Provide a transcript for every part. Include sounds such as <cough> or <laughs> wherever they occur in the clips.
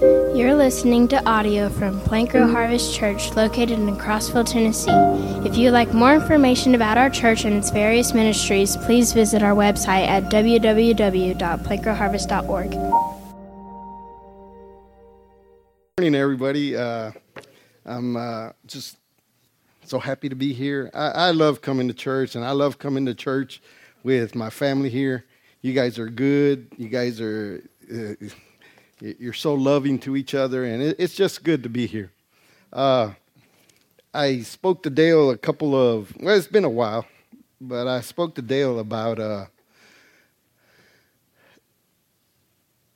You're listening to audio from Plank Row Harvest Church located in Crossville, Tennessee. If you'd like more information about our church and its various ministries, please visit our website at www.plankrowharvest.org. morning, everybody. Uh, I'm uh, just so happy to be here. I, I, love coming to church, and I love coming to church with my family here. You guys are good. You guys are. Uh, you're so loving to each other, and it's just good to be here. Uh, I spoke to Dale a couple of, well, it's been a while, but I spoke to Dale about uh,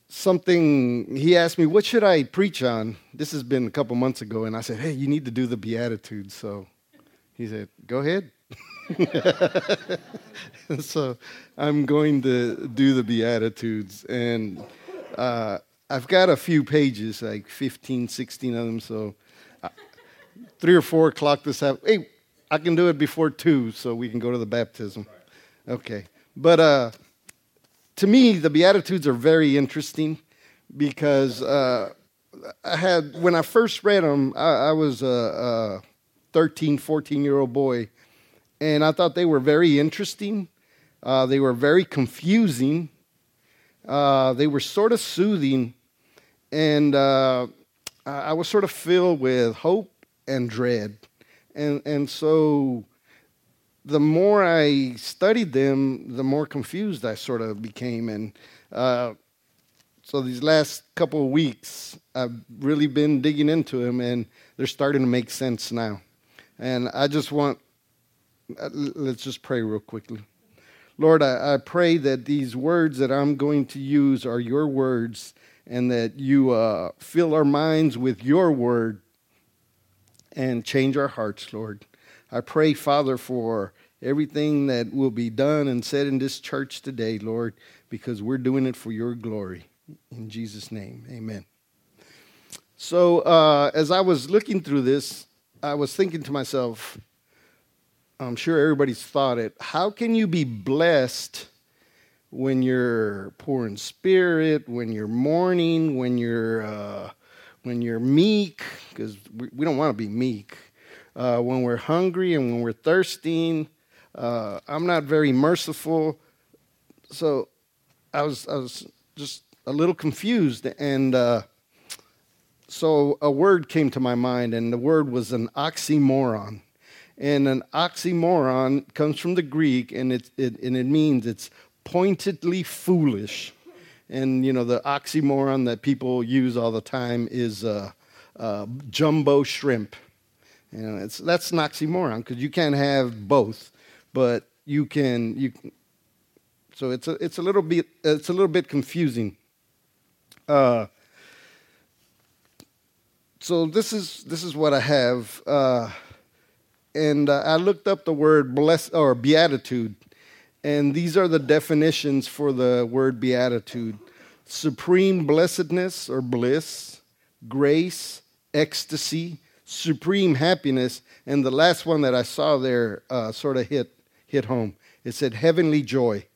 something. He asked me, What should I preach on? This has been a couple months ago, and I said, Hey, you need to do the Beatitudes. So he said, Go ahead. <laughs> so I'm going to do the Beatitudes. And uh, I've got a few pages, like 15, 16 of them. So uh, three or four o'clock this afternoon. Hey, I can do it before two, so we can go to the baptism. Okay. But uh, to me, the Beatitudes are very interesting because uh, I had, when I first read them, I, I was a, a 13, 14 year old boy, and I thought they were very interesting. Uh, they were very confusing uh, they were sort of soothing, and uh, I was sort of filled with hope and dread. And, and so the more I studied them, the more confused I sort of became. And uh, so these last couple of weeks, I've really been digging into them, and they're starting to make sense now. And I just want, uh, let's just pray real quickly. Lord, I, I, pray that these words that I'm going to use are your words and that you uh, fill our minds with your word and change our hearts, Lord. I pray, Father, for everything that will be done and said in this church today, Lord, because we're doing it for your glory. In Jesus' name, amen. So, uh, as I was looking through this, I was thinking to myself, I'm sure everybody's thought it. How can you be blessed when you're poor in spirit, when you're mourning, when you're uh, when you're meek? Because we, we, don't want to be meek. Uh, when we're hungry and when we're thirsting, uh, I'm not very merciful. So I was I was just a little confused, and uh, so a word came to my mind, and the word was an oxymoron. And an oxymoron comes from the Greek, and it, it, and it means it's pointedly foolish. And, you know, the oxymoron that people use all the time is uh, uh, jumbo shrimp. You know, it's, that's an oxymoron because you can't have both, but you can, you so it's a, it's a little bit, it's a little bit confusing. Uh, so this is, this is what I have. Uh, and uh, I looked up the word bless or beatitude, and these are the definitions for the word beatitude: supreme blessedness or bliss, grace, ecstasy, supreme happiness, and the last one that I saw there uh, sort of hit hit home. It said heavenly joy.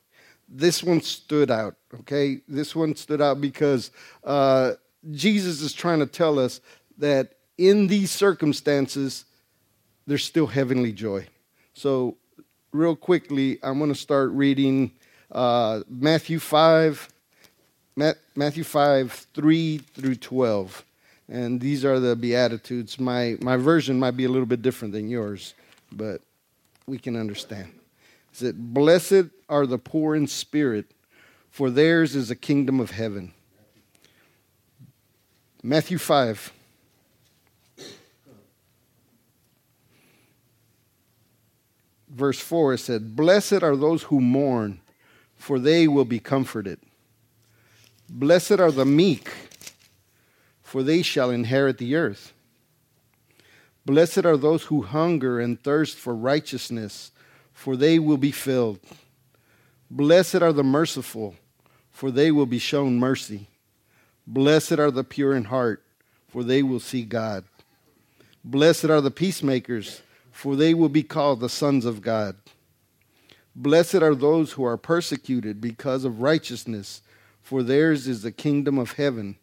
This one stood out. Okay, this one stood out because uh, Jesus is trying to tell us that in these circumstances there's still heavenly joy. So, real quickly, I'm going to start reading uh, Matthew 5, Matthew 5, 3 through 12. And these are the Beatitudes. My, my version might be a little bit different than yours, but we can understand. It said, Blessed are the poor in spirit, for theirs is the kingdom of heaven. Matthew 5, verse 4, it said, Blessed are those who mourn, for they will be comforted. Blessed are the meek, for they shall inherit the earth. Blessed are those who hunger and thirst for righteousness, for they will be filled. Blessed are the merciful, for they will be shown mercy. Blessed are the pure in heart, for they will see God. Blessed are the peacemakers for they will be called the sons of God. Blessed are those who are persecuted because of righteousness, for theirs is the kingdom of heaven.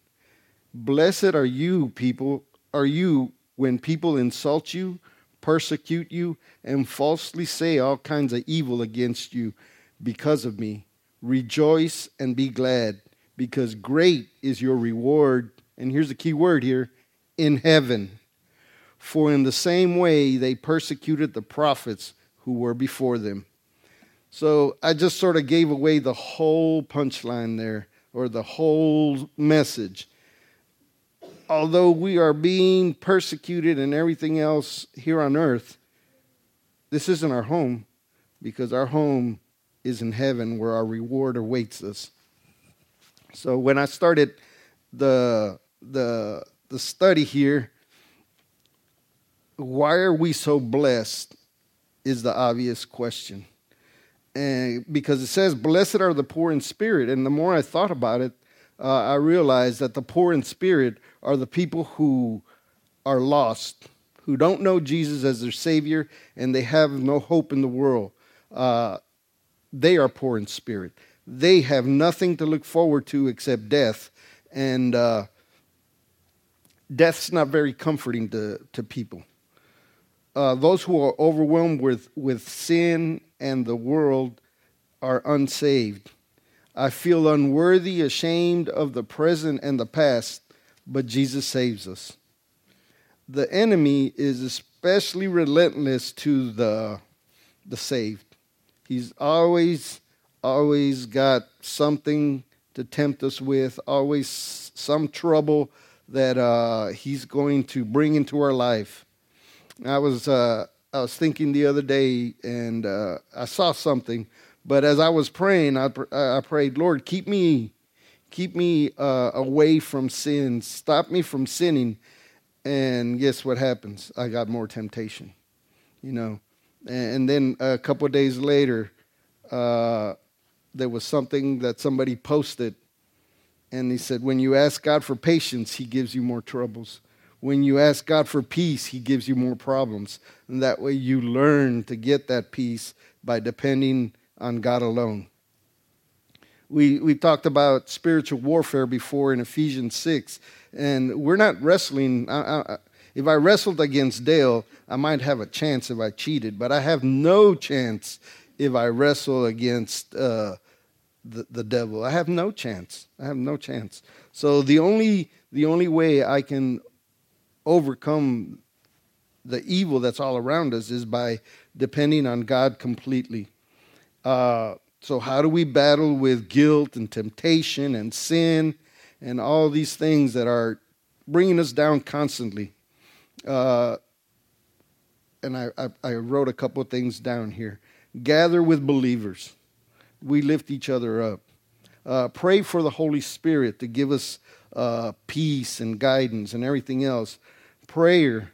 Blessed are you, people, are you when people insult you, persecute you, and falsely say all kinds of evil against you because of me. Rejoice and be glad, because great is your reward. And here's the key word here in heaven. For in the same way they persecuted the prophets who were before them. So I just sort of gave away the whole punchline there, or the whole message. Although we are being persecuted and everything else here on earth, this isn't our home because our home is in heaven where our reward awaits us. So when I started the the the study here, why are we so blessed is the obvious question. And because it says, Blessed are the poor in spirit. And the more I thought about it, uh, I realized that the poor in spirit are the people who are lost, who don't know Jesus as their Savior, and they have no hope in the world. Uh, they are poor in spirit. They have nothing to look forward to except death. And uh, death's not very comforting to, to people. Uh, those who are overwhelmed with, with sin and the world are unsaved. I feel unworthy, ashamed of the present and the past, but Jesus saves us. The enemy is especially relentless to the, the saved. He's always, always got something to tempt us with, always some trouble that uh, he's going to bring into our life. I was uh, I was thinking the other day, and uh, I saw something. But as I was praying, I, I prayed, Lord, keep me, keep me uh, away from sin. Stop me from sinning. And guess what happens? I got more temptation, you know. And, then a couple of days later, uh, there was something that somebody posted, and he said, "When you ask God for patience, He gives you more troubles." When you ask God for peace, He gives you more problems. And that way you learn to get that peace by depending on God alone. We, we talked about spiritual warfare before in Ephesians 6, and we're not wrestling. I, I, if I wrestled against Dale, I might have a chance if I cheated, but I have no chance if I wrestle against uh, the, the devil. I have no chance. I have no chance. So the only, the only way I can overcome the evil that's all around us is by depending on God completely. Uh, so, how do we battle with guilt and temptation and sin and all these things that are bringing us down constantly? Uh, and I, I, I, wrote a couple of things down here. Gather with believers, we lift each other up. Uh, pray for the Holy Spirit to give us uh, peace and guidance and everything else prayer,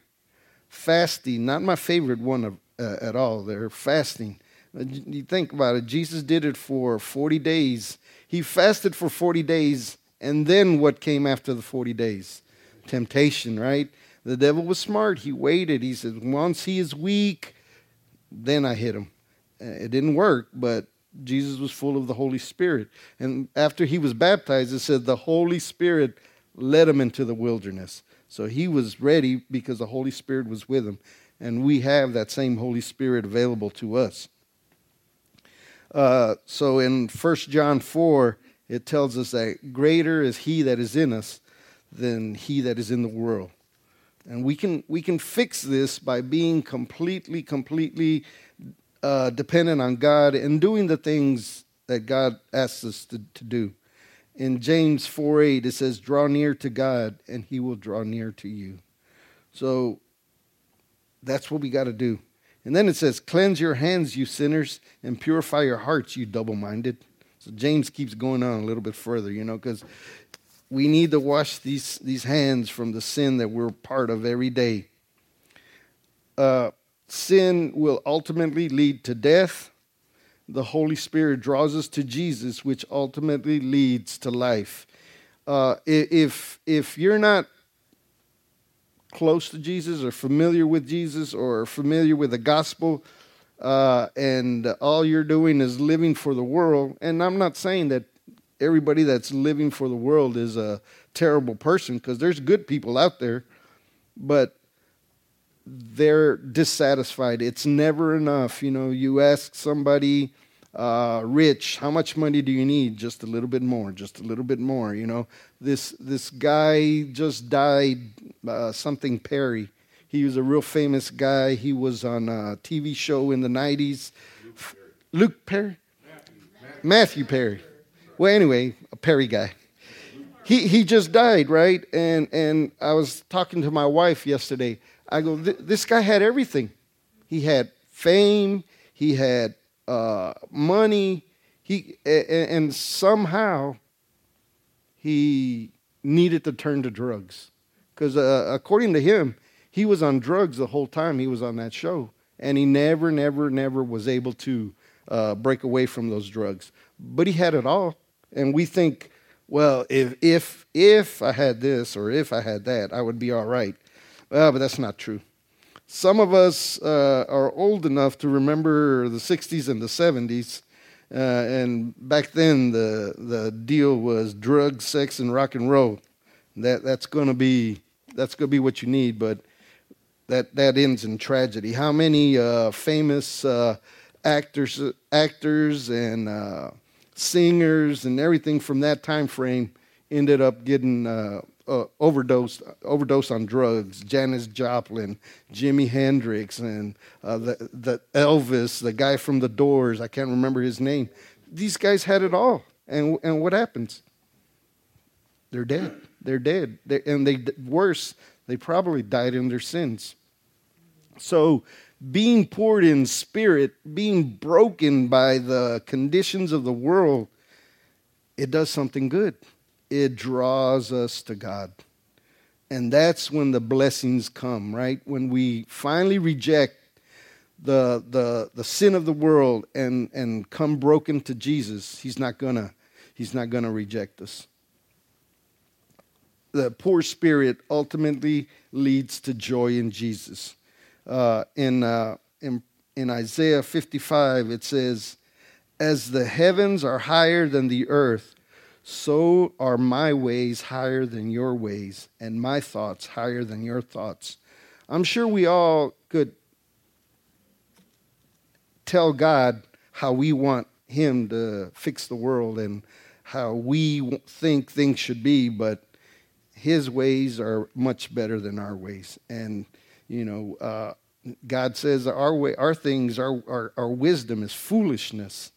fasting, not my favorite one of, uh, at all there, fasting. Uh, you think about it, Jesus did it for 40 days. He fasted for 40 days, and then what came after the 40 days? Temptation, right? The devil was smart. He waited. He said, once he is weak, then I hit him. Uh, it didn't work, but Jesus was full of the Holy Spirit. And after he was baptized, it said the Holy Spirit led him into the wilderness. So he was ready because the Holy Spirit was with him. And we have that same Holy Spirit available to us. Uh, so in 1 John 4, it tells us that greater is he that is in us than he that is in the world. And we can, we can fix this by being completely, completely uh, dependent on God and doing the things that God asks us to, to do in James 4 8, it says, Draw near to God, and he will draw near to you. So that's what we got to do. And then it says, Cleanse your hands, you sinners, and purify your hearts, you double minded. So James keeps going on a little bit further, you know, because we need to wash these, these hands from the sin that we're part of every day. Uh, sin will ultimately lead to death the Holy Spirit draws us to Jesus, which ultimately leads to life. Uh, if if you're not close to Jesus or familiar with Jesus or familiar with the gospel, uh, and all you're doing is living for the world, and I'm not saying that everybody that's living for the world is a terrible person because there's good people out there, but they're dissatisfied. It's never enough. You know, you ask somebody uh, rich, how much money do you need? Just a little bit more, just a little bit more. You know, this this guy just died, uh, something Perry. He was a real famous guy. He was on a TV show in the '90s. Luke Perry, Matthew, Matthew Perry. Well, anyway, a Perry guy. He he just died, right? And and I was talking to my wife yesterday. I go, this guy had everything. He had fame. He had uh, money. He and somehow he needed to turn to drugs because uh, according to him, he was on drugs the whole time he was on that show, and he never, never, never was able to uh, break away from those drugs. But he had it all, and we think, well, if if if I had this or if I had that, I would be all right. Well, but that's not true. Some of us uh, are old enough to remember the 60s and the 70s. Uh, and back then, the, the deal was drugs, sex, and rock and roll. That, that's going to be that's going to be what you need, but that, that ends in tragedy. How many uh, famous uh, actors, actors and uh, singers and everything from that time frame ended up getting uh, uh, overdose overdose on drugs. Janis Joplin, Jimi Hendrix, and uh, the the Elvis, the guy from the Doors. I can't remember his name. These guys had it all, and and what happens? They're dead. They're dead. They're, and they worse. They probably died in their sins. So being poured in spirit, being broken by the conditions of the world, it does something good it draws us to God. And that's when the blessings come, right? When we finally reject the, the, the sin of the world and, and come broken to Jesus, he's not gonna, he's not gonna reject us. The poor spirit ultimately leads to joy in Jesus. Uh, in, uh, in, in Isaiah 55, it says, As the heavens are higher than the earth, so are my ways higher than your ways, and my thoughts higher than your thoughts. I'm sure we all could tell God how we want Him to fix the world and how we think things should be, but His ways are much better than our ways. And, you know, uh, God says our way, our things, our, our, our wisdom is foolishness.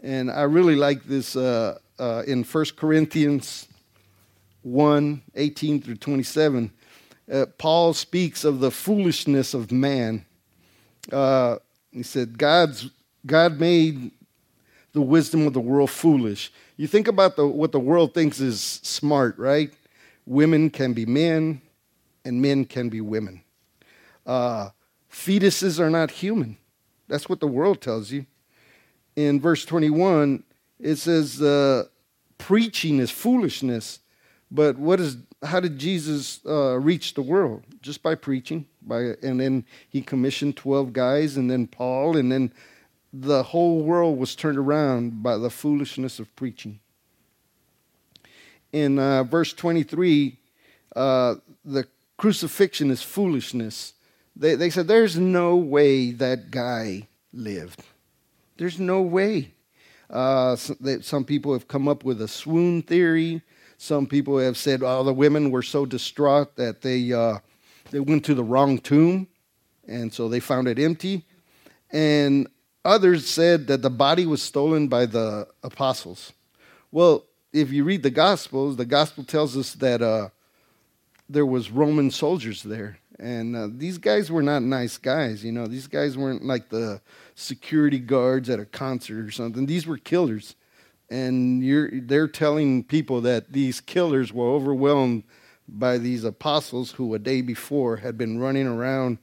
And I really like this uh, uh, in 1 Corinthians 1 18 through 27, uh, Paul speaks of the foolishness of man. Uh, he said, God's, God made the wisdom of the world foolish. You think about the, what the world thinks is smart, right? Women can be men, and men can be women. Uh, fetuses are not human. That's what the world tells you. In verse 21, it says uh, preaching is foolishness. But what is how did Jesus uh, reach the world? Just by preaching. By and then he commissioned twelve guys, and then Paul, and then the whole world was turned around by the foolishness of preaching. In uh, verse twenty-three, uh, the crucifixion is foolishness. They, they said, "There's no way that guy lived. There's no way." Uh, some people have come up with a swoon theory. Some people have said, oh, the women were so distraught that they, uh, they went to the wrong tomb, and so they found it empty. And others said that the body was stolen by the apostles. Well, if you read the Gospels, the Gospel tells us that uh, there was Roman soldiers there, and uh, these guys were not nice guys. You know, these guys weren't like the security guards at a concert or something. These were killers. And they're telling people that these killers were overwhelmed by these apostles who a day before had been running around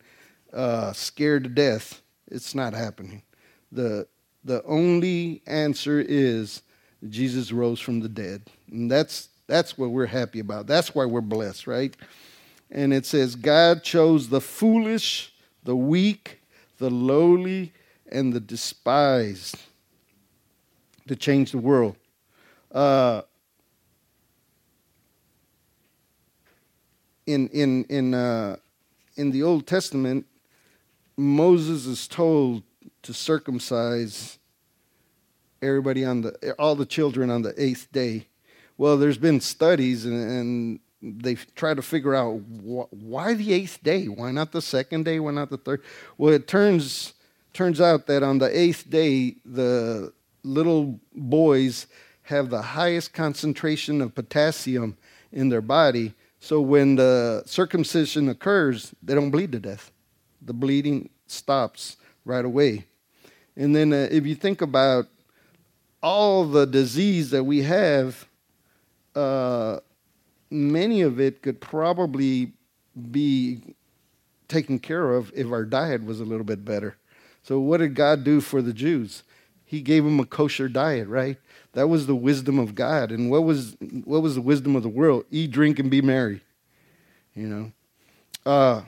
uh, scared to death. It's not happening. The, the only answer is Jesus rose from the dead. And that's, that's what we're happy about. That's why we're blessed, right? And it says, God chose the foolish, the weak, the lowly, and the despised to change the world. Uh, in in in uh, in the Old Testament, Moses is told to circumcise everybody on the all the children on the eighth day. Well, there's been studies and, and they've tried to figure out wh- why the eighth day. Why not the second day? Why not the third? Well, it turns turns out that on the eighth day, the little boys have the highest concentration of potassium in their body. So when the circumcision occurs, they don't bleed to death. The bleeding stops right away. And then uh, if you think about all the disease that we have, uh, many of it could probably be taken care of if our diet was a little bit better. So, what did God do for the Jews? He gave them a kosher diet, right? That was the wisdom of God. And what was what was the wisdom of the world? Eat, drink, and be merry. You know. Uh,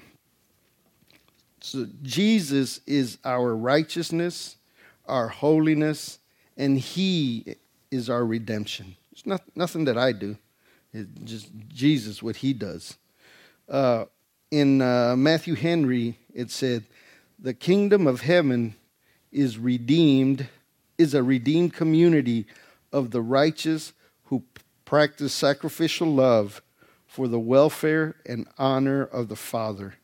so Jesus is our righteousness, our holiness, and He is our redemption. It's not nothing that I do. It's just Jesus, what He does. Uh, in uh, Matthew Henry, it said, "The kingdom of heaven is redeemed, is a redeemed community of the righteous who practice sacrificial love for the welfare and honor of the Father."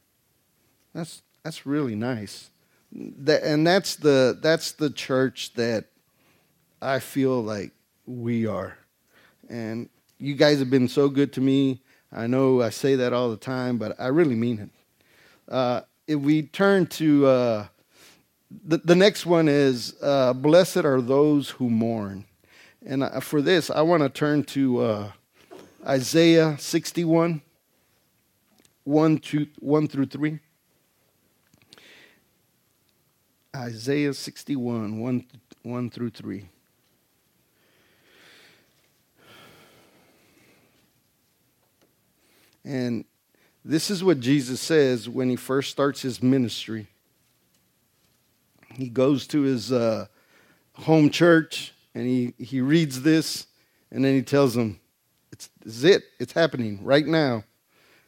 That's that's really nice. That, and that's the that's the church that I feel like we are. And you guys have been so good to me. I know I say that all the time, but I really mean it. Uh, if we turn to uh, the, the next one is uh, blessed are those who mourn. And for this, I want to turn to uh, Isaiah 61, 1, to, 1 through 3. Isaiah 61, 1, 1 through 3. And this is what Jesus says when he first starts his ministry. He goes to his uh, home church and he, he reads this, and then he tells them, it's, it, it's happening right now.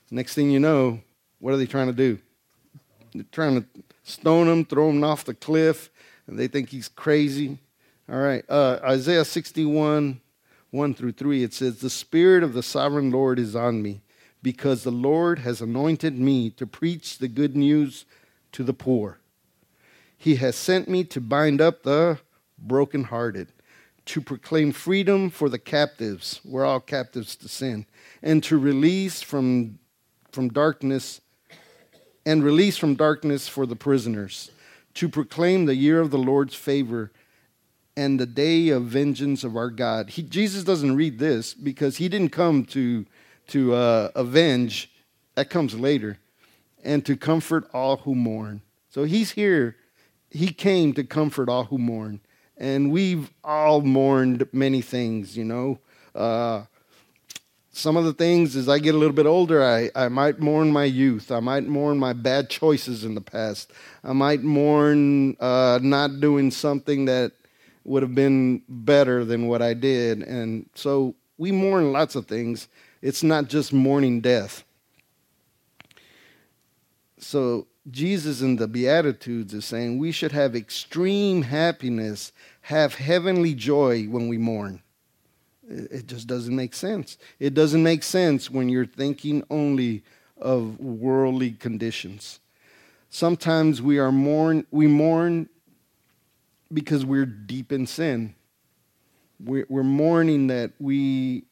Next thing you know, what are they trying to do? They're trying to stone him, throw him off the cliff, and they think he's crazy. All right, uh, Isaiah 61, 1 through 3, it says, The Spirit of the sovereign Lord is on me, because the Lord has anointed me to preach the good news to the poor. He has sent me to bind up the brokenhearted, to proclaim freedom for the captives, we're all captives to sin, and to release from, from darkness and release from darkness for the prisoners, to proclaim the year of the Lord's favor and the day of vengeance of our God. He, Jesus doesn't read this because he didn't come to, to uh, avenge, that comes later, and to comfort all who mourn. So he's here. He came to comfort all who mourn. And we've all mourned many things, you know. Uh, some of the things as I get a little bit older, I, I might mourn my youth. I might mourn my bad choices in the past. I might mourn uh, not doing something that would have been better than what I did. And so we mourn lots of things. It's not just mourning death. So Jesus in the Beatitudes is saying we should have extreme happiness, have heavenly joy when we mourn. It just doesn't make sense. It doesn't make sense when you're thinking only of worldly conditions. Sometimes we are mourn we mourn because we're deep in sin. We're, we're mourning that we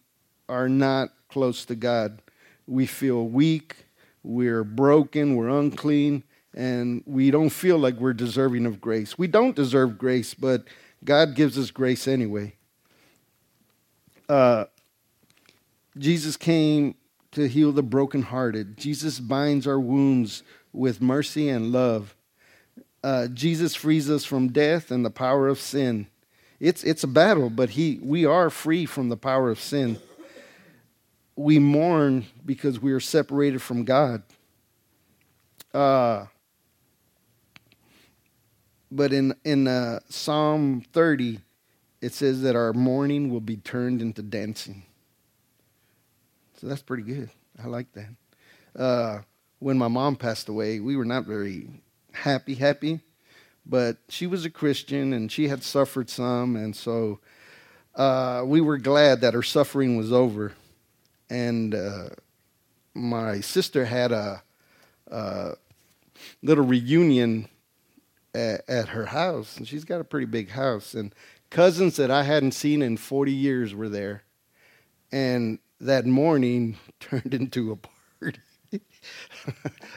are not close to God. We feel weak, we're broken, we're unclean, and we don't feel like we're deserving of grace. We don't deserve grace, but God gives us grace anyway uh, Jesus came to heal the brokenhearted. Jesus binds our wounds with mercy and love. Uh, Jesus frees us from death and the power of sin. It's, it's a battle, but he, we are free from the power of sin. We mourn because we are separated from God. Uh, but in, in uh, Psalm 30, it says that our mourning will be turned into dancing. So that's pretty good. I like that. Uh, when my mom passed away, we were not very happy, happy, but she was a Christian and she had suffered some, and so uh, we were glad that her suffering was over. And uh, my sister had a, a little reunion at, at, her house, and she's got a pretty big house. And cousins that I hadn't seen in 40 years were there. And that morning <laughs> turned into a party. <laughs>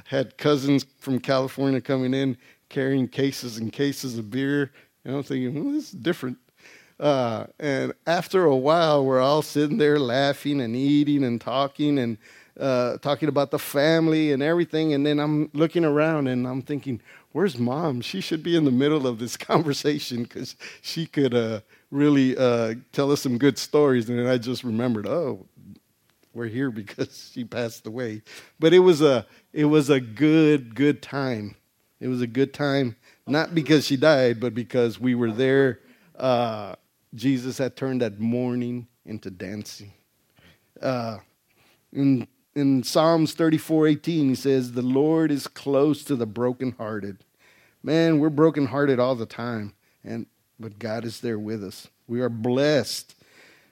Had cousins from California coming in carrying cases and cases of beer. And I'm thinking, well, this is different. Uh, and after a while, we're all sitting there laughing and eating and talking and uh, talking about the family and everything. And then I'm looking around and I'm thinking, where's mom? She should be in the middle of this <laughs> conversation because she could uh, really uh, tell us some good stories. And then I just remembered, oh, we're here because <laughs> she passed away. But it was a it was a good good time. It was a good time, not because she died, but because we were there. Uh, Jesus had turned that mourning into dancing. Uh, in in Psalms 34 18, he says, The Lord is close to the brokenhearted. Man, we're brokenhearted all the time, and but God is there with us. We are blessed.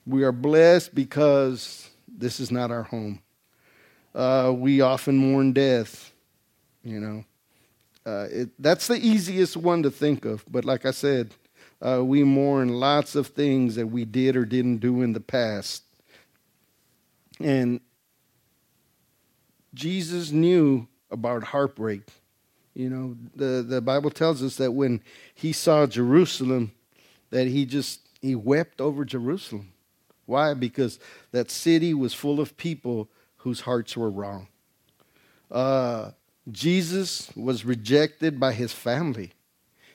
We are blessed because this is not our home. Uh, we often mourn death, you know. Uh, it, that's the easiest one to think of, but like I said, uh, we mourn lots of things that we did or didn't do in the past. And Jesus knew about heartbreak. You know, the, the Bible tells us that when he saw Jerusalem, that he just he wept over Jerusalem. Why? Because that city was full of people whose hearts were wrong. Uh, Jesus was rejected by his family.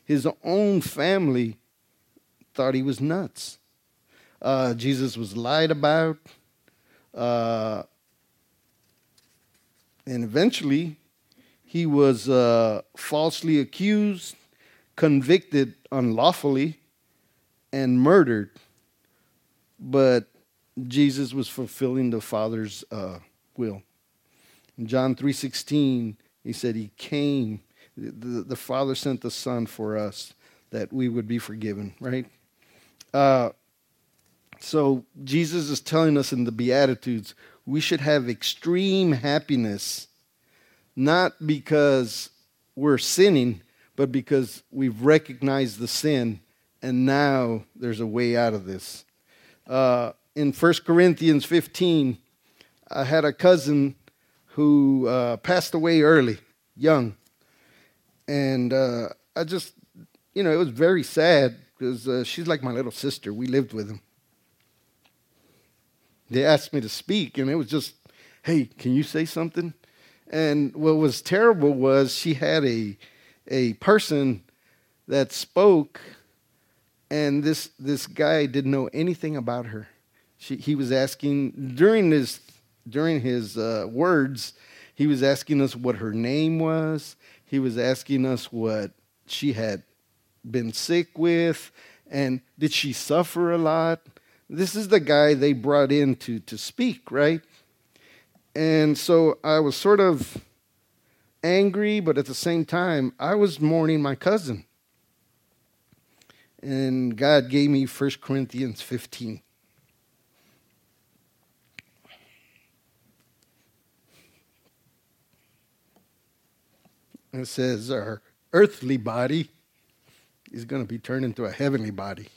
His own family thought he was nuts. Uh, Jesus was lied about. Uh, and eventually, he was uh, falsely accused, convicted unlawfully, and murdered but Jesus was fulfilling the Father's uh, will. In John 3:16, he said he came. The, the, Father sent the Son for us that we would be forgiven, right? Uh, so Jesus is telling us in the Beatitudes we should have extreme happiness, not because we're sinning, but because we've recognized the sin and now there's a way out of this uh, in 1 Corinthians 15, I had a cousin who uh, passed away early, young. And uh, I just, you know, it was very sad because uh, she's like my little sister. We lived with him. They asked me to speak, and it was just, hey, can you say something? And what was terrible was she had a, a person that spoke and this this guy didn't know anything about her. She, he was asking during his during his uh, words, he was asking us what her name was. He was asking us what she had been sick with, and did she suffer a lot? This is the guy they brought in to to speak, right? And so I was sort of angry, but at the same time, I was mourning my cousin and God gave me 1 Corinthians 15. It says our earthly body is going to be turned into a heavenly body.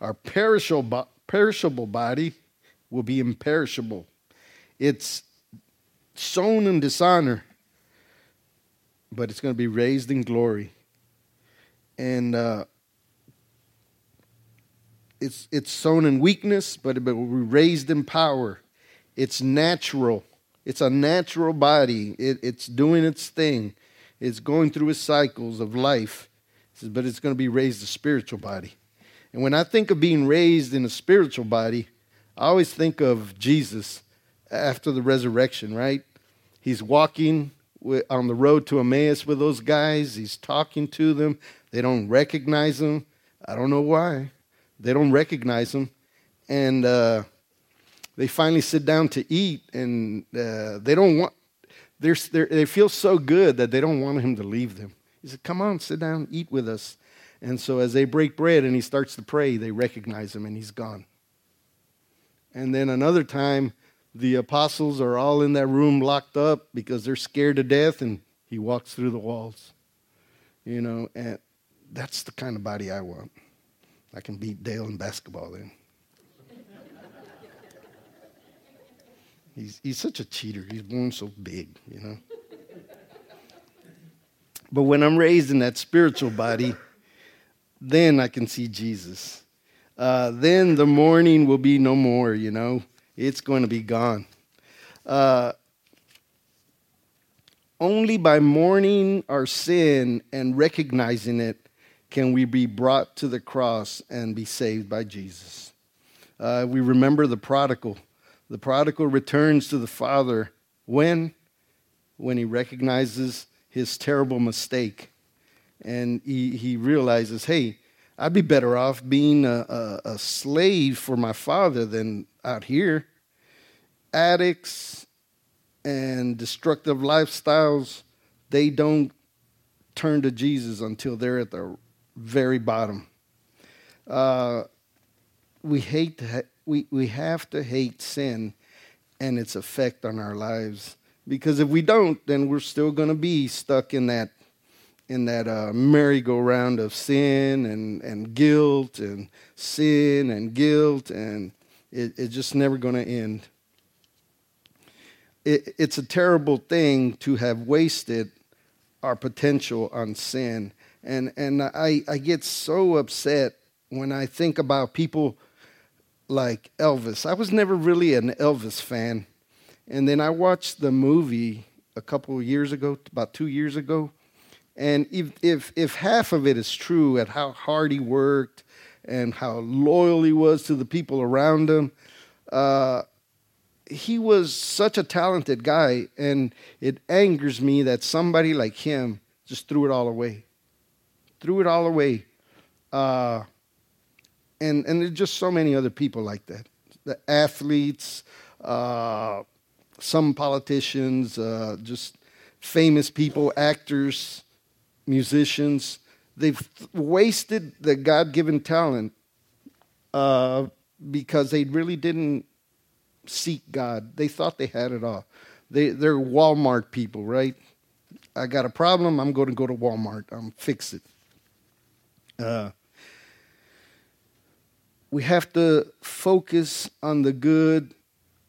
Our perishable, perishable body will be imperishable. It's sown in dishonor, but it's going to be raised in glory. And uh, it's, it's sown in weakness, but it will be raised in power. It's natural. It's a natural body. It, it's doing its thing. It's going through its cycles of life, but it's going to be raised a spiritual body. And when I think of being raised in a spiritual body, I always think of Jesus after the resurrection, right? He's walking on the road to Emmaus with those guys. He's talking to them. They don't recognize him. I don't know why They don't recognize him. And uh, they finally sit down to eat, and uh, they don't want, they're, they're, they feel so good that they don't want him to leave them. He said, Come on, sit down, eat with us. And so as they break bread and he starts to pray, they recognize him and he's gone. And then another time, the apostles are all in that room locked up because they're scared to death and he walks through the walls. You know, and that's the kind of body I want. I can beat Dale in basketball then. <laughs> he's, he's such a cheater. He's born so big, you know. But when I'm raised in that spiritual body, then I can see Jesus. Uh, then the mourning will be no more, you know. It's going to be gone. Uh, only by mourning our sin and recognizing it can we be brought to the cross and be saved by Jesus. Uh, we remember the prodigal. The prodigal returns to the Father when? When he recognizes his terrible mistake and he, he realizes, hey, I'd be better off being a, a, a slave for my father than out here. Addicts and destructive lifestyles, they don't turn to Jesus until they're at the very bottom. Uh, we hate ha- we, we have to hate sin and its effect on our lives because if we don't, then we're still going to be stuck in that in that uh, merry-go-round of sin and, and guilt and sin and guilt, and it, it's just never going to end. It, it's a terrible thing to have wasted our potential on sin. And, and I, I get so upset when I think about people like Elvis. I was never really an Elvis fan. And then I watched the movie a couple of years ago, about two years ago, and if, if, if half of it is true at how hard he worked and how loyal he was to the people around him, uh, he was such a talented guy. And it angers me that somebody like him just threw it all away. Threw it all away. Uh, and, and there's just so many other people like that. The athletes, uh, some politicians, uh, just famous people, actors musicians. They've wasted the God given talent uh, because they really didn't seek God. They thought they had it all. They, they're Walmart people, right? I got a problem, I'm going to go to Walmart. I'm fix it. Uh, we have to focus on the good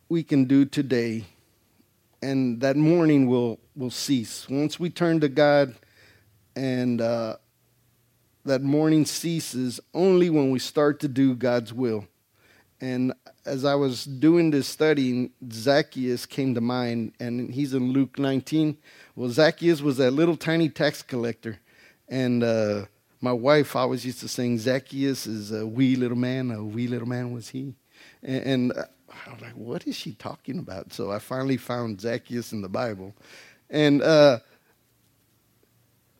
we can do today, and that mourning will, will cease. Once we turn to God, and uh, that mourning ceases only when we start to do God's will. And as I was doing this study, Zacchaeus came to mind, and he's in Luke 19. Well, Zacchaeus was that little tiny tax collector, and uh, my wife always used to sing, Zacchaeus is a wee little man, a wee little man was he. And, and I was like, what is she talking about? So I finally found Zacchaeus in the Bible. And uh,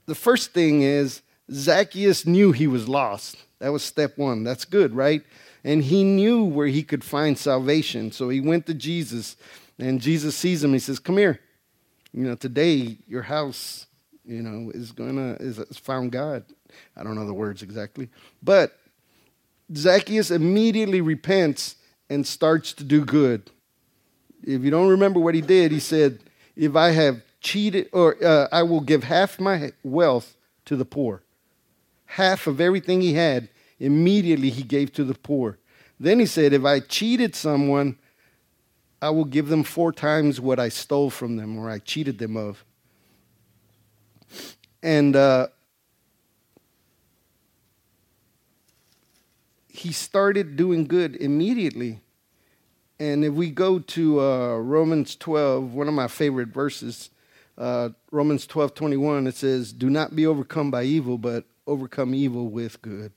the first thing is Zacchaeus knew he was lost. That was step one. That's good, right? And he knew where he could find salvation. So he went to Jesus, and Jesus sees him. He says, Come here. You know, today your house, you know, is gonna is, is found God. I don't know the words exactly. But Zacchaeus immediately repents and starts to do good. If you don't remember what he did, he said, If I have cheated, or uh, I will give half my wealth to the poor. Half of everything he had, immediately he gave to the poor. Then he said, If I cheated someone, I will give them four times what I stole from them or I cheated them of. And uh, he started doing good immediately. And if we go to uh, Romans 12, one of my favorite verses, uh, Romans 12 21, it says, Do not be overcome by evil, but overcome evil with good.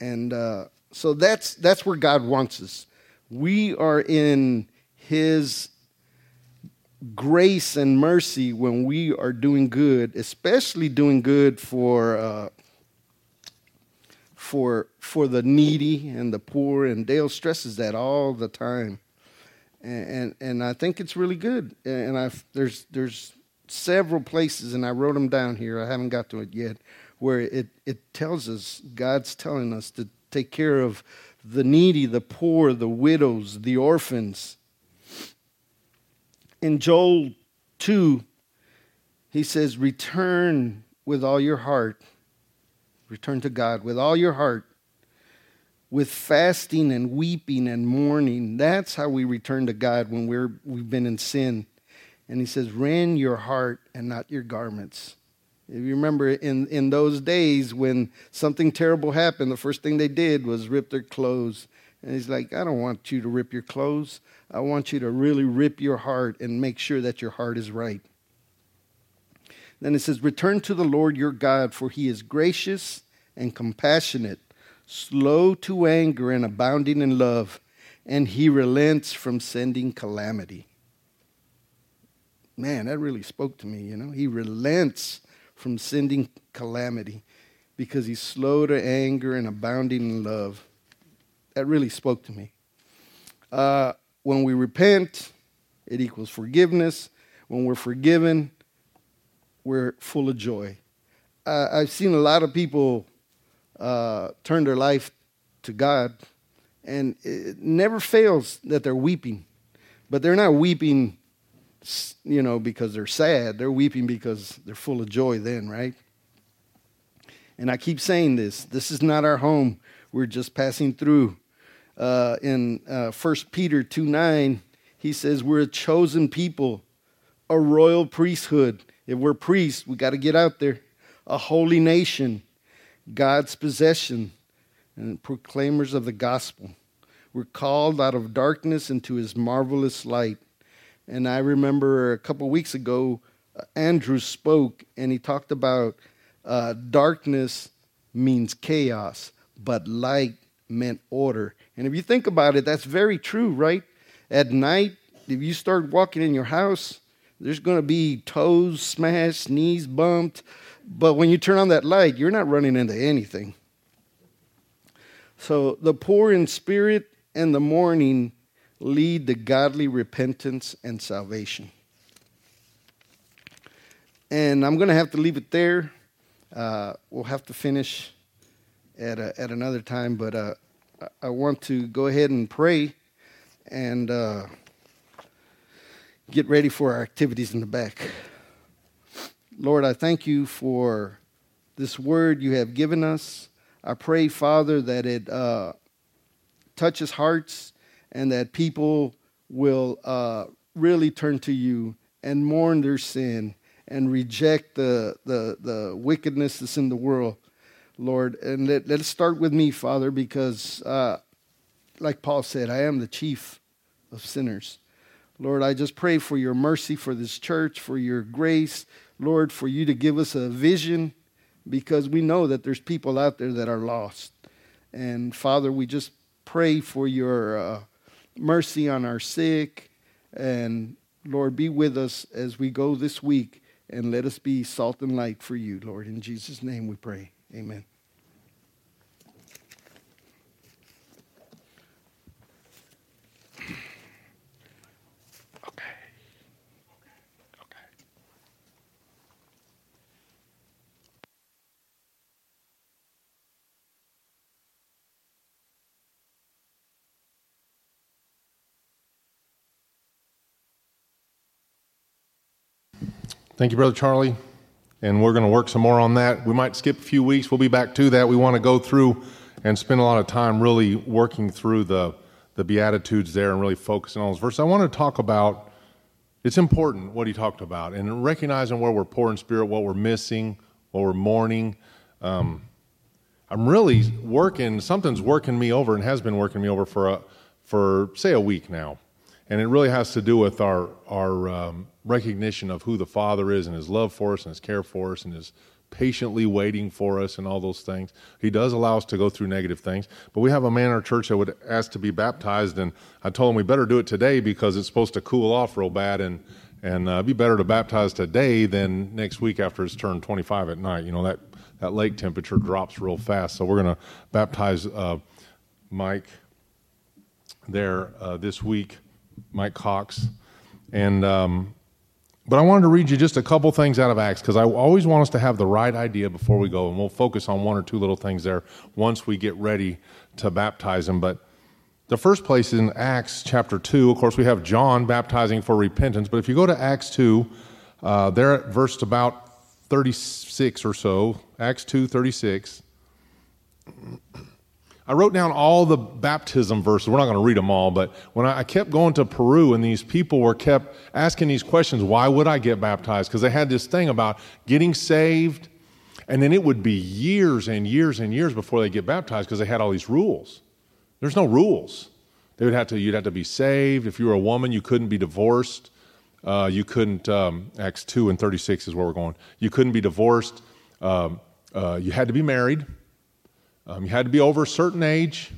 And uh, so that's, that's where God wants us. We are in His grace and mercy when we are doing good, especially doing good for, uh, for for the needy and the poor, and Dale stresses that all the time, and and, and I think it's really good. And I there's there's several places, and I wrote them down here. I haven't got to it yet, where it it tells us God's telling us to take care of the needy, the poor, the widows, the orphans. In Joel 2, he says, Return with all your heart Return to God with all your heart, with fasting and weeping and mourning. That's how we return to God when we're, we've been in sin. And he says, Rend your heart and not your garments. If you remember in, in those days when something terrible happened, the first thing they did was rip their clothes. And he's like, I don't want you to rip your clothes. I want you to really rip your heart and make sure that your heart is right. Then it says, Return to the Lord your God, for he is gracious and compassionate, slow to anger and abounding in love, and he relents from sending calamity. Man, that really spoke to me, you know. He relents from sending calamity because he's slow to anger and abounding in love. That really spoke to me. Uh, when we repent, it equals forgiveness. When we're forgiven, we're full of joy. Uh, I've seen a lot of people uh, turn their life to God, and it never fails that they're weeping. But they're not weeping, you know, because they're sad. They're weeping because they're full of joy then, right? And I keep saying this this is not our home. We're just passing through. Uh, in uh, 1 Peter 2 9, he says, We're a chosen people, a royal priesthood. If we're priests, we got to get out there. A holy nation, God's possession and proclaimers of the gospel. We're called out of darkness into his marvelous light. And I remember a couple weeks ago, uh, Andrew spoke and he talked about uh, darkness means chaos, but light meant order. And if you think about it, that's very true, right? At night, if you start walking in your house, there's going to be toes smashed, knees bumped, but when you turn on that light, you're not running into anything. So the poor in spirit and the mourning lead to godly repentance and salvation. And I'm going to have to leave it there. Uh, we'll have to finish at, a, at another time, but uh, I want to go ahead and pray and uh, get ready for our activities in the back. Lord, I thank you for this word you have given us. I pray, Father, that it uh, touches hearts and that people will uh, really turn to you and mourn their sin and reject the, the, the wickedness that's in the world, Lord. And let, let it start with me, Father, because, uh, like Paul said, I am the chief of sinners. Lord, I just pray for your mercy for this church, for your grace, Lord, for you to give us a vision because we know that there's people out there that are lost. And Father, we just pray for your uh, mercy on our sick. And Lord, be with us as we go this week and let us be salt and light for you, Lord. In Jesus' name we pray. Amen. Thank you, Brother Charlie. And we're going to work some more on that. We might skip a few weeks. We'll be back to that. We want to go through and spend a lot of time really working through the, the Beatitudes there and really focusing on those verses. I want to talk about it's important what he talked about and recognizing where we're poor in spirit, what we're missing, what we're mourning. Um, I'm really working, something's working me over and has been working me over for, a, for say, a week now. And it really has to do with our, our um, recognition of who the Father is and His love for us and His care for us and His patiently waiting for us and all those things. He does allow us to go through negative things. But we have a man in our church that would ask to be baptized, and I told him we better do it today because it's supposed to cool off real bad and and uh, be better to baptize today than next week after it's turned 25 at night. You know that that lake temperature drops real fast. So we're going to baptize uh, Mike there uh, this week, Mike Cox. And um, but I wanted to read you just a couple things out of Acts because I always want us to have the right idea before we go, and we'll focus on one or two little things there once we get ready to baptize them. But the first place in Acts chapter 2. Of course, we have John baptizing for repentance, but if you go to Acts 2, uh, there at verse about 36 or so, Acts 2 36. I wrote down all the baptism verses. We're not going to read them all, but when I, I, kept going to Peru and these people were kept asking these questions, why would I get baptized? Because they had this thing about getting saved, and then it would be years and years and years before they get baptized because they had all these rules. There's no rules. They would have to, you'd have to be saved. If you were a woman, you couldn't be divorced. Uh, you couldn't, um, Acts 2 and 36 is where we're going. You couldn't be divorced. Um, uh, you had to be married. Um, you had to be over a certain age.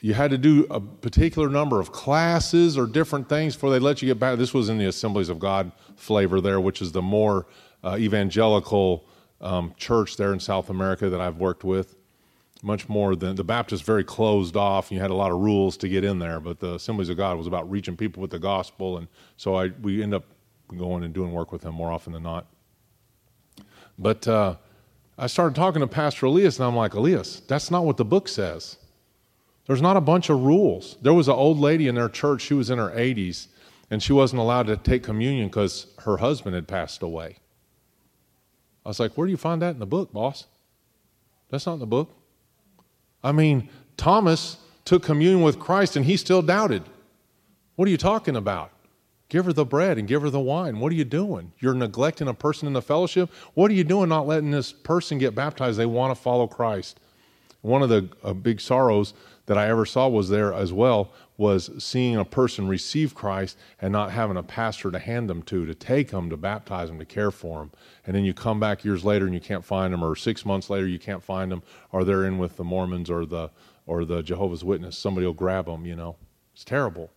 You had to do a particular number of classes or different things before they let you get back. This was in the Assemblies of God flavor there, which is the more uh, evangelical um, church there in South America that I've worked with. Much more than the Baptists, very closed off. And you had a lot of rules to get in there, but the Assemblies of God was about reaching people with the gospel, and so I we end up going and doing work with them more often than not. But uh, I started talking to Pastor Elias, and I'm like, Elias, that's not what the book says. There's not a bunch of rules. There was an old lady in their church, she was in her 80s, and she wasn't allowed to take communion because her husband had passed away. I was like, Where do you find that in the book, boss? That's not in the book. I mean, Thomas took communion with Christ and he still doubted. What are you talking about? Give her the bread and give her the wine. What are you doing? You're neglecting a person in the fellowship? What are you doing not letting this person get baptized? They want to follow Christ. One of the uh, big sorrows that I ever saw was there as well was seeing a person receive Christ and not having a pastor to hand them to, to take them, to baptize them, to care for them. And then you come back years later and you can't find them, or six months later you can't find them, or they're in with the Mormons or the or the Jehovah's Witness. Somebody will grab them. You know, it's terrible.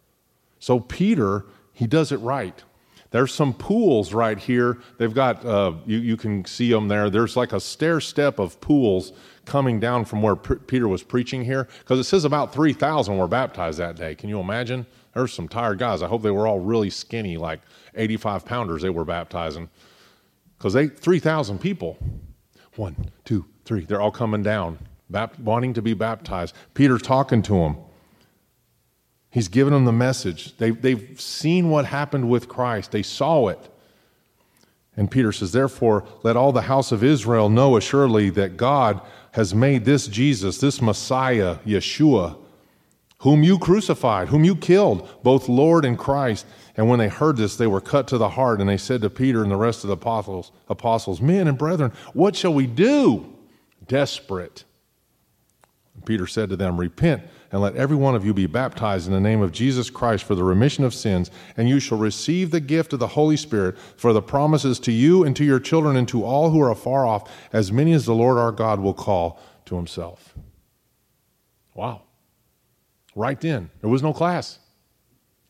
So Peter he does it right. There's some pools right here. They've got, uh, you, you can see them there. There's like a stair step of pools coming down from where P- Peter was preaching here, because it says about 3,000 were baptized that day. Can you imagine? There's some tired guys. I hope they were all really skinny, like 85 pounders they were baptizing, because they 3,000 people. One, two, three. They're all coming down, bap- wanting to be baptized. Peter's talking to them. He's given them the message. They, they've seen what happened with Christ, they saw it. And Peter says, Therefore, let all the house of Israel know assuredly that God has made this Jesus, this Messiah, Yeshua, whom you crucified, whom you killed, both Lord and Christ. And when they heard this, they were cut to the heart, and they said to Peter and the rest of the apostles, apostles Men and brethren, what shall we do? Desperate. Peter said to them, Repent and let every one of you be baptized in the name of Jesus Christ for the remission of sins, and you shall receive the gift of the Holy Spirit, for the promises to you and to your children and to all who are afar off, as many as the Lord our God will call to himself. Wow. Right then, there was no class.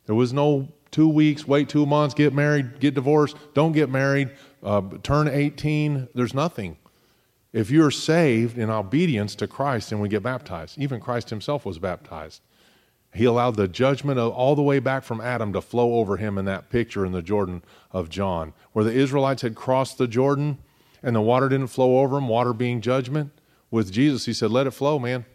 There was no two weeks, wait two months, get married, get divorced, don't get married, uh, turn 18. There's nothing. If you're saved in obedience to Christ and we get baptized, even Christ himself was baptized. He allowed the judgment of all the way back from Adam to flow over him in that picture in the Jordan of John, where the Israelites had crossed the Jordan and the water didn't flow over them, water being judgment. With Jesus, he said, Let it flow, man.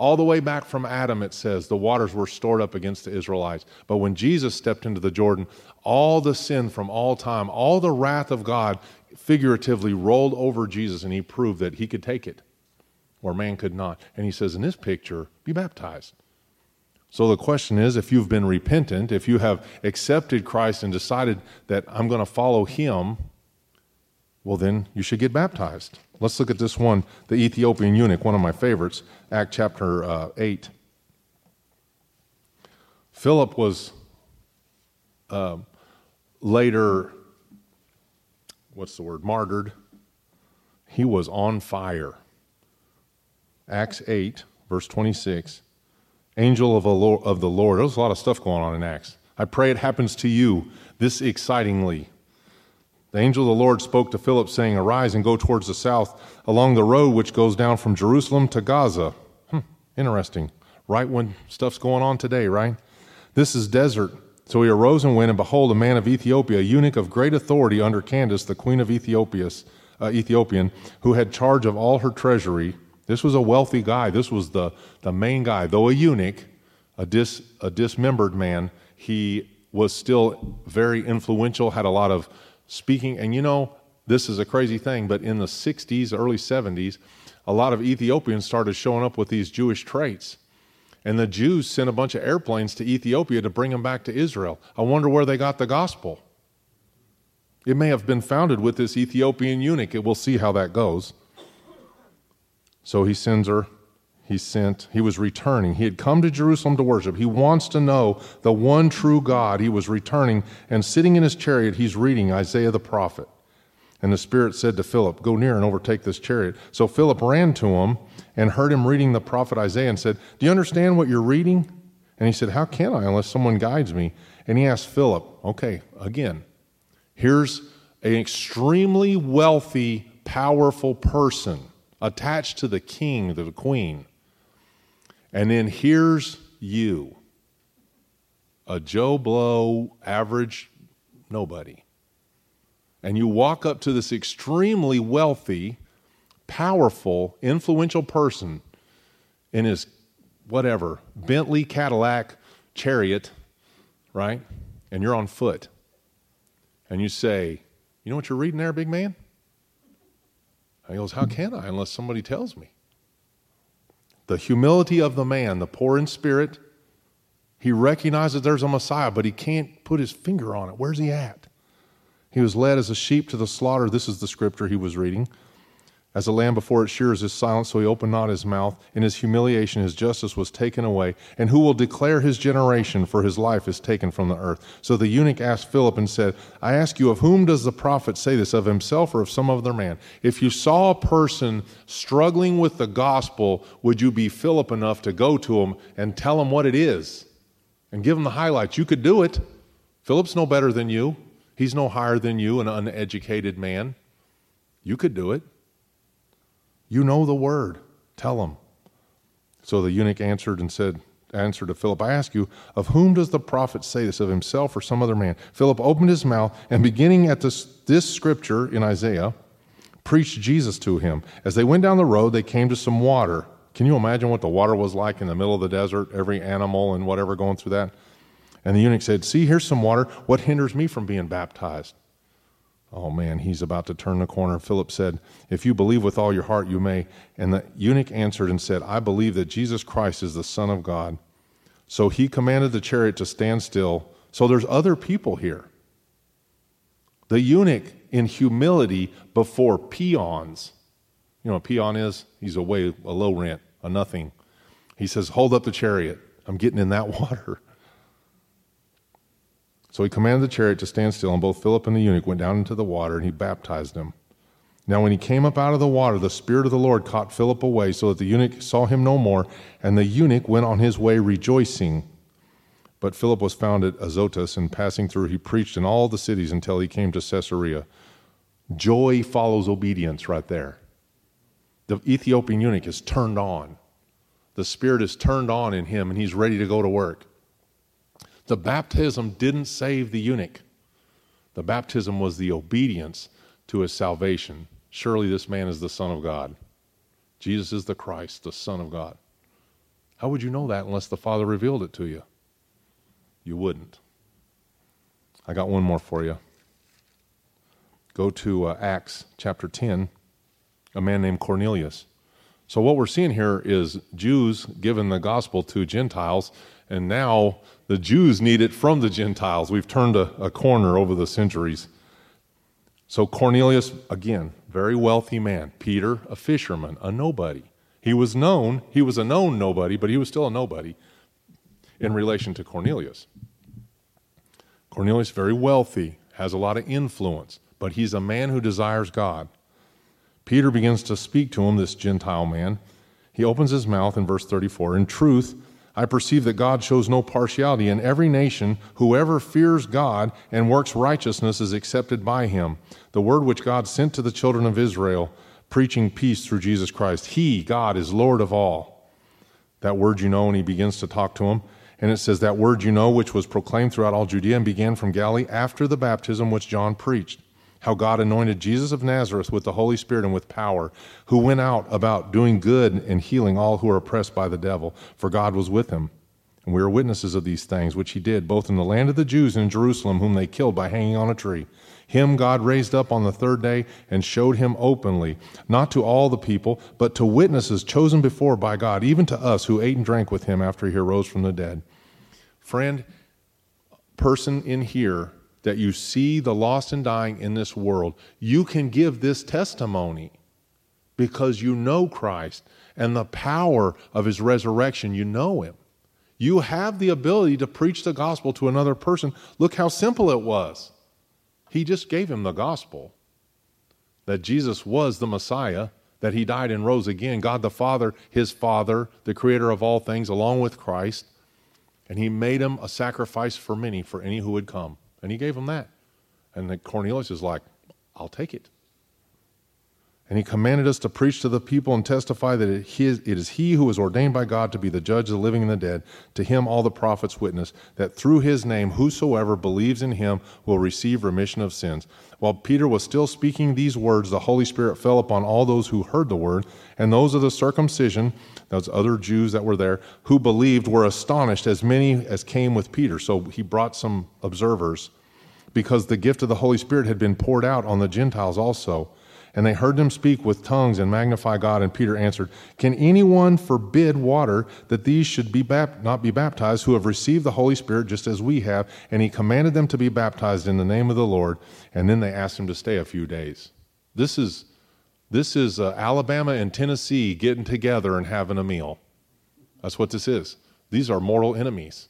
All the way back from Adam, it says, the waters were stored up against the Israelites. But when Jesus stepped into the Jordan, all the sin from all time, all the wrath of God figuratively rolled over Jesus and he proved that he could take it where man could not. And he says, in this picture, be baptized. So the question is if you've been repentant, if you have accepted Christ and decided that I'm going to follow him, well, then you should get baptized. Let's look at this one, the Ethiopian eunuch, one of my favorites, Act chapter uh, 8. Philip was uh, later what's the word, martyred, he was on fire. Acts 8, verse 26. Angel of, Lord, of the Lord. There's a lot of stuff going on in Acts. I pray it happens to you this excitingly. The angel of the Lord spoke to Philip, saying, Arise and go towards the south along the road which goes down from Jerusalem to Gaza. Hmm, interesting. Right when stuff's going on today, right? This is desert. So he arose and went, and behold, a man of Ethiopia, a eunuch of great authority under Candace, the queen of Ethiopia's, uh, Ethiopian, who had charge of all her treasury. This was a wealthy guy. This was the, the main guy. Though a eunuch, a, dis, a dismembered man, he was still very influential, had a lot of speaking. And you know, this is a crazy thing, but in the 60s, early 70s, a lot of Ethiopians started showing up with these Jewish traits. And the Jews sent a bunch of airplanes to Ethiopia to bring them back to Israel. I wonder where they got the gospel. It may have been founded with this Ethiopian eunuch. We'll see how that goes. So he sends her he sent, he was returning. He had come to Jerusalem to worship. He wants to know the one true God. He was returning, and sitting in his chariot, he's reading Isaiah the prophet. And the Spirit said to Philip, Go near and overtake this chariot. So Philip ran to him and heard him reading the prophet Isaiah and said, Do you understand what you're reading? And he said, How can I unless someone guides me? And he asked Philip, Okay, again, here's an extremely wealthy, powerful person attached to the king, the queen. And then here's you, a Joe Blow, average nobody. And you walk up to this extremely wealthy, powerful, influential person in his whatever, Bentley Cadillac chariot, right? And you're on foot. And you say, You know what you're reading there, big man? And he goes, How can I unless somebody tells me? The humility of the man, the poor in spirit. He recognizes there's a Messiah, but he can't put his finger on it. Where's he at? He was led as a sheep to the slaughter. This is the scripture he was reading. As a lamb before its shears is silent, so he opened not his mouth. In his humiliation, his justice was taken away. And who will declare his generation? For his life is taken from the earth. So the eunuch asked Philip and said, I ask you, of whom does the prophet say this, of himself or of some other man? If you saw a person struggling with the gospel, would you be Philip enough to go to him and tell him what it is and give him the highlights? You could do it. Philip's no better than you, he's no higher than you, an uneducated man. You could do it. You know the word. Tell him. So the eunuch answered and said, answered to Philip, I ask you, of whom does the prophet say this, of himself or some other man? Philip opened his mouth and beginning at this, this scripture in Isaiah, preached Jesus to him. As they went down the road, they came to some water. Can you imagine what the water was like in the middle of the desert? Every animal and whatever going through that. And the eunuch said, See, here's some water. What hinders me from being baptized? Oh man, he's about to turn the corner. Philip said, If you believe with all your heart, you may. And the eunuch answered and said, I believe that Jesus Christ is the Son of God. So he commanded the chariot to stand still. So there's other people here. The eunuch in humility before peons. You know what a peon is? He's a way, a low rent, a nothing. He says, Hold up the chariot. I'm getting in that <laughs> water. So he commanded the chariot to stand still, and both Philip and the eunuch went down into the water, and he baptized him. Now, when he came up out of the water, the Spirit of the Lord caught Philip away, so that the eunuch saw him no more, and the eunuch went on his way rejoicing. But Philip was found at Azotus, and passing through, he preached in all the cities until he came to Caesarea. Joy follows obedience right there. The Ethiopian eunuch is turned on. The Spirit is turned on in him, and he's ready to go to work. The baptism didn't save the eunuch, the baptism was the obedience to his salvation. Surely this man is the Son of God. Jesus is the Christ, the Son of God. How would you know that unless the Father revealed it to you? You wouldn't. I got one more for you. Go to uh, Acts chapter 10, a man named Cornelius. So, what we're seeing here is Jews giving the gospel to Gentiles, and now the Jews need it from the Gentiles. We've turned a, a corner over the centuries. So, Cornelius, again, very wealthy man. Peter, a fisherman, a nobody. He was known, he was a known nobody, but he was still a nobody in relation to Cornelius. Cornelius, very wealthy, has a lot of influence, but he's a man who desires God. Peter begins to speak to him, this Gentile man. He opens his mouth in verse 34 In truth, I perceive that God shows no partiality. In every nation, whoever fears God and works righteousness is accepted by him. The word which God sent to the children of Israel, preaching peace through Jesus Christ. He, God, is Lord of all. That word you know, and he begins to talk to him. And it says, That word you know, which was proclaimed throughout all Judea and began from Galilee after the baptism which John preached how God anointed Jesus of Nazareth with the Holy Spirit and with power, who went out about doing good and healing all who are oppressed by the devil, for God was with him. And we are witnesses of these things which he did, both in the land of the Jews and in Jerusalem, whom they killed by hanging on a tree. Him God raised up on the third day and showed him openly, not to all the people, but to witnesses chosen before by God, even to us who ate and drank with him after he arose from the dead. Friend, person in here that you see the lost and dying in this world, you can give this testimony because you know Christ and the power of his resurrection. You know him. You have the ability to preach the gospel to another person. Look how simple it was. He just gave him the gospel that Jesus was the Messiah, that he died and rose again. God the Father, his Father, the creator of all things, along with Christ. And he made him a sacrifice for many, for any who would come. And he gave him that. And Cornelius is like, I'll take it. And he commanded us to preach to the people and testify that it is he who is ordained by God to be the judge of the living and the dead. To him all the prophets witness that through his name whosoever believes in him will receive remission of sins. While Peter was still speaking these words, the Holy Spirit fell upon all those who heard the word, and those of the circumcision, those other Jews that were there, who believed were astonished, as many as came with Peter. So he brought some observers because the gift of the Holy Spirit had been poured out on the Gentiles also. And they heard them speak with tongues and magnify God. And Peter answered, Can anyone forbid water that these should be bap- not be baptized who have received the Holy Spirit just as we have? And he commanded them to be baptized in the name of the Lord. And then they asked him to stay a few days. This is, this is uh, Alabama and Tennessee getting together and having a meal. That's what this is. These are mortal enemies.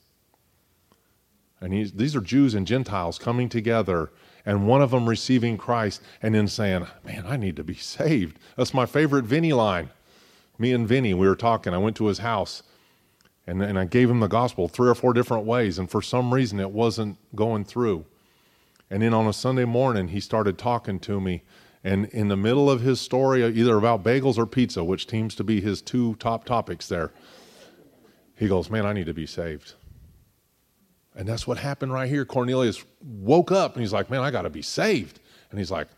And these are Jews and Gentiles coming together and one of them receiving Christ and then saying, Man, I need to be <laughs> saved. That's my favorite Vinny line. Me and Vinny, we were talking. I went to his house and, and I gave him the gospel three or four different ways, and for some reason it wasn't going through. And then on a Sunday morning, he started talking to me. And in the middle of his story, either about bagels or pizza, which seems to be his two top topics there, he goes, Man, I need to be saved. And that's what happened right here. Cornelius woke up and he's like, Man, I got to be saved. And he's like,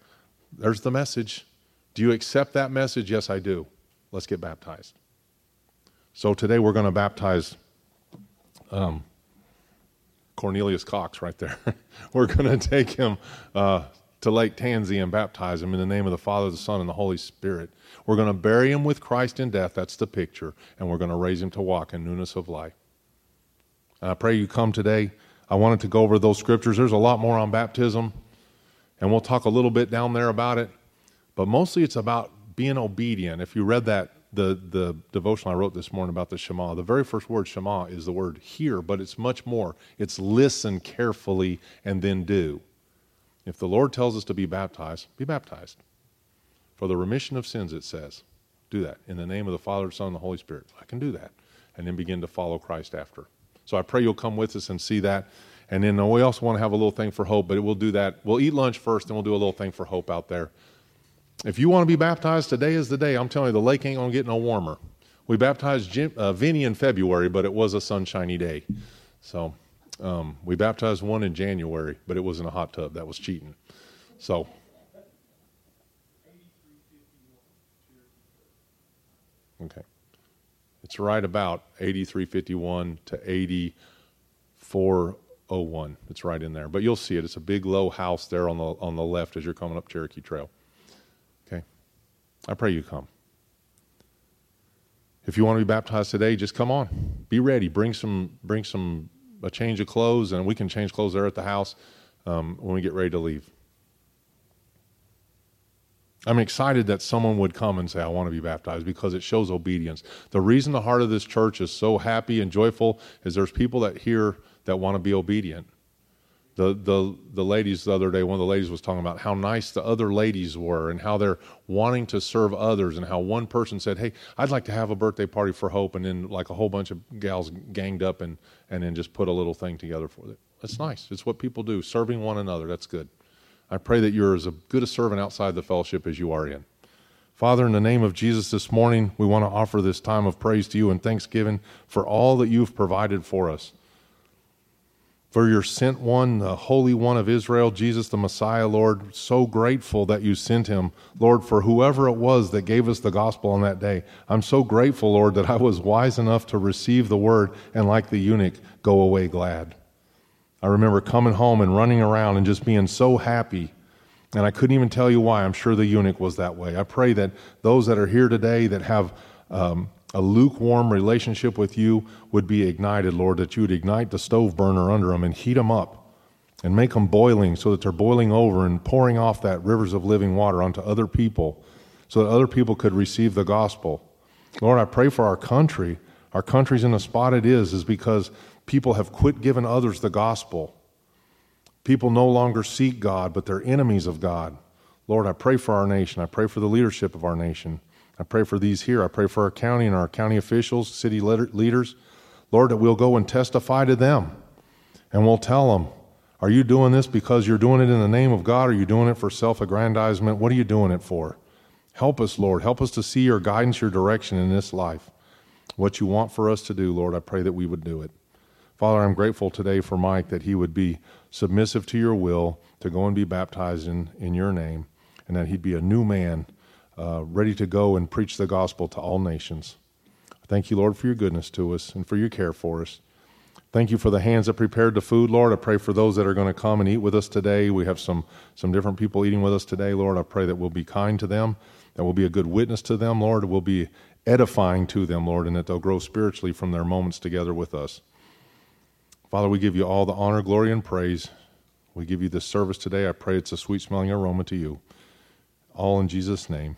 There's the message. Do you accept that message? Yes, I do. Let's get baptized. So today we're going to baptize um, Cornelius Cox right there. <laughs> we're going to take him uh, to Lake Tansi and baptize him in the name of the Father, the Son, and the Holy Spirit. We're going to bury him with Christ in death. That's the picture. And we're going to raise him to walk in newness of life. And I pray you come today. I wanted to go over those scriptures. There's a lot more on baptism, and we'll talk a little bit down there about it. But mostly it's about being obedient. If you read that, the, the devotion I wrote this morning about the Shema, the very first word Shema is the word hear, but it's much more. It's listen carefully and then do. If the Lord tells us to be baptized, be baptized. For the remission of sins, it says. Do that in the name of the Father, Son, and the Holy Spirit. I can do that. And then begin to follow Christ after. So I pray you'll come with us and see that. And then we also want to have a little thing for hope, but we'll do that. We'll eat lunch first, and we'll do a little thing for hope out there. If you want to be baptized, today is the day. I'm telling you, the lake ain't going to get no warmer. We baptized Jim, uh, Vinny in February, but it was a sunshiny day. So um, we baptized one in January, but it wasn't a hot tub. That was cheating. So. Okay. It's right about 8351 to 8401. It's right in there. But you'll see it. It's a big low house there on the on the left as you're coming up Cherokee Trail. Okay. I pray you come. If you want to be baptized today, just come on. Be ready. Bring some bring some a change of clothes and we can change clothes there at the house um, when we get ready to leave. I'm excited that someone would come and say, I want to be baptized because it shows obedience. The reason the heart of this church is so happy and joyful is there's people that here that want to be obedient. The, the, the ladies the other day, one of the ladies was talking about how nice the other ladies were and how they're wanting to serve others, and how one person said, Hey, I'd like to have a birthday party for Hope, and then like a whole bunch of gals ganged up and, and then just put a little thing together for it. That's nice. It's what people do, serving one another. That's good. I pray that you're as good a servant outside the fellowship as you are in. Father, in the name of Jesus this morning, we want to offer this time of praise to you and thanksgiving for all that you've provided for us for your sent one, the Holy One of Israel, Jesus the Messiah, Lord. So grateful that you sent him, Lord, for whoever it was that gave us the gospel on that day. I'm so grateful, Lord, that I was wise enough to receive the word and, like the eunuch, go away glad. I remember coming home and running around and just being so happy. And I couldn't even tell you why. I'm sure the eunuch was that way. I pray that those that are here today that have um, a lukewarm relationship with you would be ignited, Lord, that you would ignite the stove burner under them and heat them up and make them boiling so that they're boiling over and pouring off that rivers of living water onto other people so that other people could receive the gospel. Lord, I pray for our country. Our country's in the spot it is, is because people have quit giving others the gospel. People no longer seek God, but they're enemies of God. Lord, I pray for our nation. I pray for the leadership of our nation. I pray for these here. I pray for our county and our county officials, city leaders. Lord, that we'll go and testify to them. And we'll tell them, are you doing this because you're doing it in the name of God? Are you doing it for self aggrandizement? What are you doing it for? Help us, Lord. Help us to see your guidance, your direction in this life. What you want for us to do, Lord, I pray that we would do it. Father, I'm grateful today for Mike that he would be submissive to your will to go and be baptized in, in your name, and that he'd be a new man uh, ready to go and preach the gospel to all nations. Thank you, Lord, for your goodness to us and for your care for us. Thank you for the hands that prepared the food, Lord. I pray for those that are going to come and eat with us today. We have some, some different people eating with us today, Lord. I pray that we'll be kind to them, that we'll be a good witness to them, Lord. We'll be edifying to them, Lord, and that they'll grow spiritually from their moments together with us. Father, we give you all the honor, glory, and praise. We give you this service today. I pray it's a sweet smelling aroma to you. All in Jesus' name.